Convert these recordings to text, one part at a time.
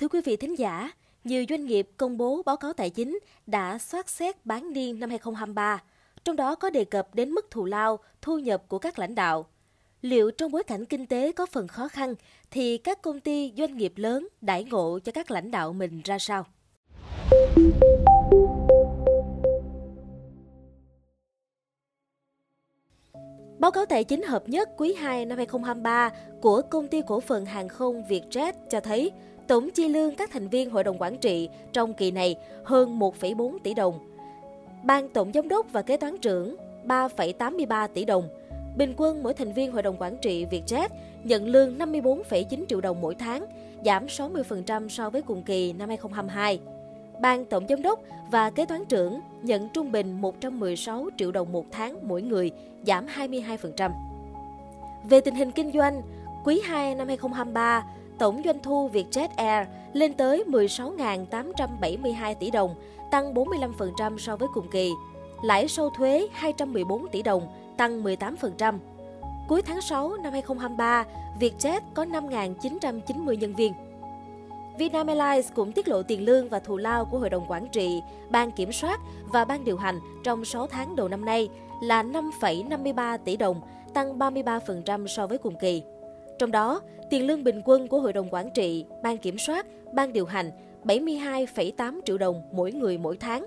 Thưa quý vị thính giả, nhiều doanh nghiệp công bố báo cáo tài chính đã soát xét bán niên năm 2023, trong đó có đề cập đến mức thù lao, thu nhập của các lãnh đạo. Liệu trong bối cảnh kinh tế có phần khó khăn thì các công ty doanh nghiệp lớn đãi ngộ cho các lãnh đạo mình ra sao? Báo cáo tài chính hợp nhất quý 2 năm 2023 của công ty cổ phần hàng không Vietjet cho thấy tổng chi lương các thành viên hội đồng quản trị trong kỳ này hơn 1,4 tỷ đồng. Ban tổng giám đốc và kế toán trưởng 3,83 tỷ đồng. Bình quân mỗi thành viên hội đồng quản trị Vietjet nhận lương 54,9 triệu đồng mỗi tháng, giảm 60% so với cùng kỳ năm 2022. Ban tổng giám đốc và kế toán trưởng nhận trung bình 116 triệu đồng một tháng mỗi người, giảm 22%. Về tình hình kinh doanh, quý 2 năm 2023, tổng doanh thu Vietjet Air lên tới 16.872 tỷ đồng, tăng 45% so với cùng kỳ. Lãi sau thuế 214 tỷ đồng, tăng 18%. Cuối tháng 6 năm 2023, Vietjet có 5.990 nhân viên. Vietnam Airlines cũng tiết lộ tiền lương và thù lao của Hội đồng Quản trị, Ban Kiểm soát và Ban điều hành trong 6 tháng đầu năm nay là 5,53 tỷ đồng, tăng 33% so với cùng kỳ. Trong đó, tiền lương bình quân của Hội đồng Quản trị, Ban Kiểm soát, Ban điều hành 72,8 triệu đồng mỗi người mỗi tháng.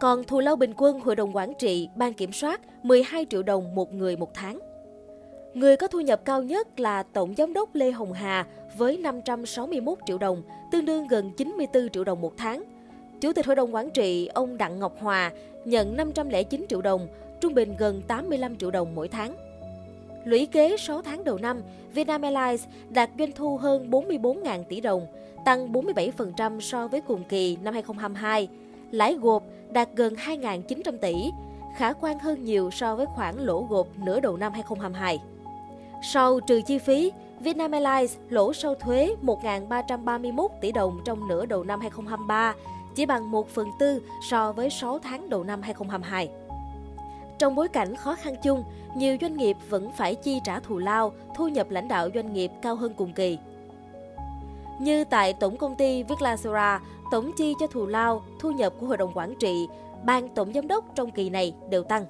Còn thù lao bình quân Hội đồng Quản trị, Ban Kiểm soát 12 triệu đồng một người một tháng. Người có thu nhập cao nhất là Tổng Giám đốc Lê Hồng Hà với 561 triệu đồng, tương đương gần 94 triệu đồng một tháng. Chủ tịch Hội đồng Quản trị ông Đặng Ngọc Hòa nhận 509 triệu đồng, trung bình gần 85 triệu đồng mỗi tháng. Lũy kế 6 tháng đầu năm, Vietnam Airlines đạt doanh thu hơn 44.000 tỷ đồng, tăng 47% so với cùng kỳ năm 2022. Lãi gộp đạt gần 2.900 tỷ, khả quan hơn nhiều so với khoản lỗ gộp nửa đầu năm 2022. Sau trừ chi phí, Vietnam Airlines lỗ sau thuế 1.331 tỷ đồng trong nửa đầu năm 2023, chỉ bằng 1 phần tư so với 6 tháng đầu năm 2022. Trong bối cảnh khó khăn chung, nhiều doanh nghiệp vẫn phải chi trả thù lao, thu nhập lãnh đạo doanh nghiệp cao hơn cùng kỳ. Như tại Tổng công ty Vietlasora, tổng chi cho thù lao, thu nhập của Hội đồng Quản trị, Ban Tổng Giám đốc trong kỳ này đều tăng.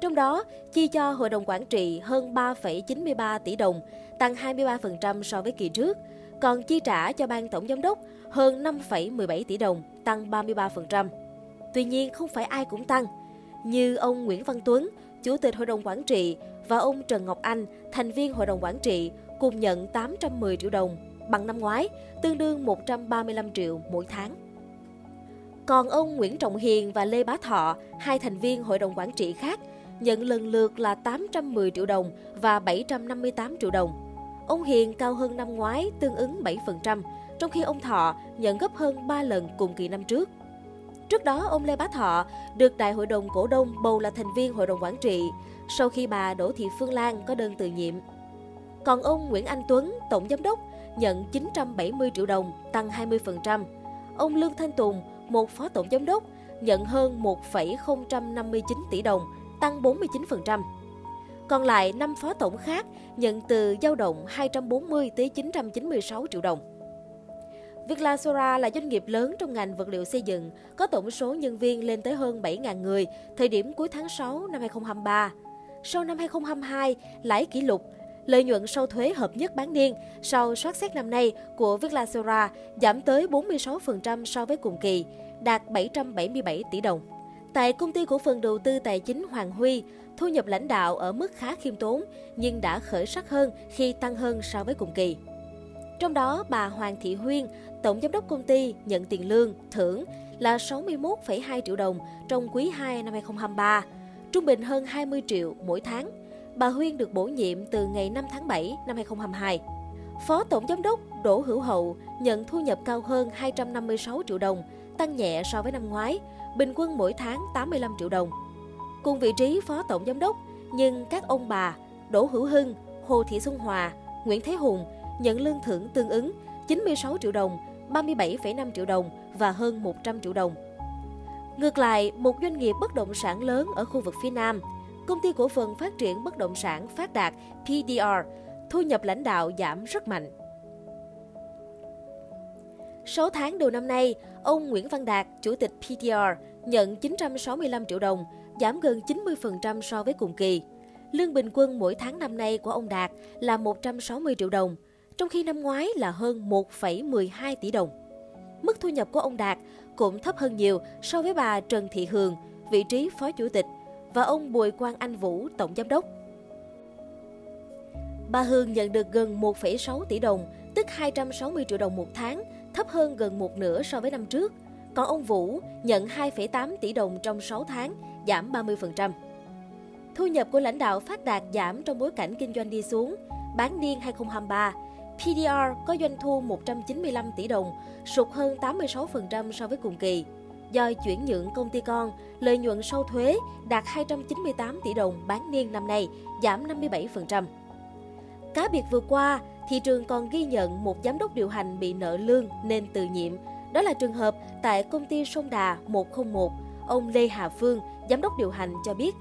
Trong đó, chi cho Hội đồng Quản trị hơn 3,93 tỷ đồng, tăng 23% so với kỳ trước, còn chi trả cho Ban Tổng Giám đốc hơn 5,17 tỷ đồng, tăng 33%. Tuy nhiên, không phải ai cũng tăng. Như ông Nguyễn Văn Tuấn, Chủ tịch Hội đồng Quản trị và ông Trần Ngọc Anh, thành viên Hội đồng Quản trị, cùng nhận 810 triệu đồng, bằng năm ngoái, tương đương 135 triệu mỗi tháng. Còn ông Nguyễn Trọng Hiền và Lê Bá Thọ, hai thành viên Hội đồng Quản trị khác, nhận lần lượt là 810 triệu đồng và 758 triệu đồng. Ông Hiền cao hơn năm ngoái, tương ứng 7%, trong khi ông Thọ nhận gấp hơn 3 lần cùng kỳ năm trước. Trước đó, ông Lê Bá Thọ được Đại hội đồng cổ đông bầu là thành viên hội đồng quản trị sau khi bà Đỗ Thị Phương Lan có đơn từ nhiệm. Còn ông Nguyễn Anh Tuấn, tổng giám đốc, nhận 970 triệu đồng, tăng 20%. Ông Lương Thanh Tùng, một phó tổng giám đốc, nhận hơn 1,059 tỷ đồng, tăng 49%. Còn lại 5 phó tổng khác nhận từ dao động 240 tới 996 triệu đồng. Vietlasora là doanh nghiệp lớn trong ngành vật liệu xây dựng, có tổng số nhân viên lên tới hơn 7.000 người, thời điểm cuối tháng 6 năm 2023. Sau năm 2022, lãi kỷ lục, lợi nhuận sau thuế hợp nhất bán niên sau soát xét năm nay của Vietlasora giảm tới 46% so với cùng kỳ, đạt 777 tỷ đồng. Tại công ty cổ phần đầu tư tài chính Hoàng Huy, thu nhập lãnh đạo ở mức khá khiêm tốn nhưng đã khởi sắc hơn khi tăng hơn so với cùng kỳ. Trong đó, bà Hoàng Thị Huyên, tổng giám đốc công ty nhận tiền lương, thưởng là 61,2 triệu đồng trong quý 2 năm 2023, trung bình hơn 20 triệu mỗi tháng. Bà Huyên được bổ nhiệm từ ngày 5 tháng 7 năm 2022. Phó Tổng Giám đốc Đỗ Hữu Hậu nhận thu nhập cao hơn 256 triệu đồng, tăng nhẹ so với năm ngoái, bình quân mỗi tháng 85 triệu đồng. Cùng vị trí Phó Tổng Giám đốc, nhưng các ông bà Đỗ Hữu Hưng, Hồ Thị Xuân Hòa, Nguyễn Thế Hùng nhận lương thưởng tương ứng 96 triệu đồng, 37,5 triệu đồng và hơn 100 triệu đồng. Ngược lại, một doanh nghiệp bất động sản lớn ở khu vực phía Nam, công ty cổ phần phát triển bất động sản Phát Đạt PDR, thu nhập lãnh đạo giảm rất mạnh. 6 tháng đầu năm nay, ông Nguyễn Văn Đạt, Chủ tịch pdr nhận 965 triệu đồng, giảm gần 90% so với cùng kỳ. Lương bình quân mỗi tháng năm nay của ông Đạt là 160 triệu đồng, trong khi năm ngoái là hơn 1,12 tỷ đồng. Mức thu nhập của ông Đạt cũng thấp hơn nhiều so với bà Trần Thị Hường, vị trí phó chủ tịch, và ông Bùi Quang Anh Vũ, tổng giám đốc. Bà Hương nhận được gần 1,6 tỷ đồng, tức 260 triệu đồng một tháng, thấp hơn gần một nửa so với năm trước. Còn ông Vũ nhận 2,8 tỷ đồng trong 6 tháng, giảm 30%. Thu nhập của lãnh đạo phát đạt giảm trong bối cảnh kinh doanh đi xuống. Bán niên 2023, PDR có doanh thu 195 tỷ đồng, sụt hơn 86% so với cùng kỳ. Do chuyển nhượng công ty con, lợi nhuận sau thuế đạt 298 tỷ đồng bán niên năm nay, giảm 57%. Cá biệt vừa qua, thị trường còn ghi nhận một giám đốc điều hành bị nợ lương nên từ nhiệm. Đó là trường hợp tại công ty Sông Đà 101, ông Lê Hà Phương, giám đốc điều hành cho biết,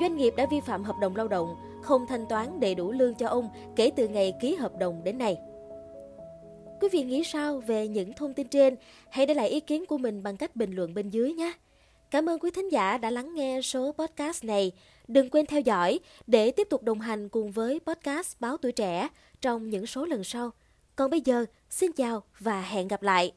doanh nghiệp đã vi phạm hợp đồng lao động, không thanh toán đầy đủ lương cho ông kể từ ngày ký hợp đồng đến nay. Quý vị nghĩ sao về những thông tin trên? Hãy để lại ý kiến của mình bằng cách bình luận bên dưới nhé. Cảm ơn quý thính giả đã lắng nghe số podcast này. Đừng quên theo dõi để tiếp tục đồng hành cùng với podcast Báo Tuổi Trẻ trong những số lần sau. Còn bây giờ, xin chào và hẹn gặp lại!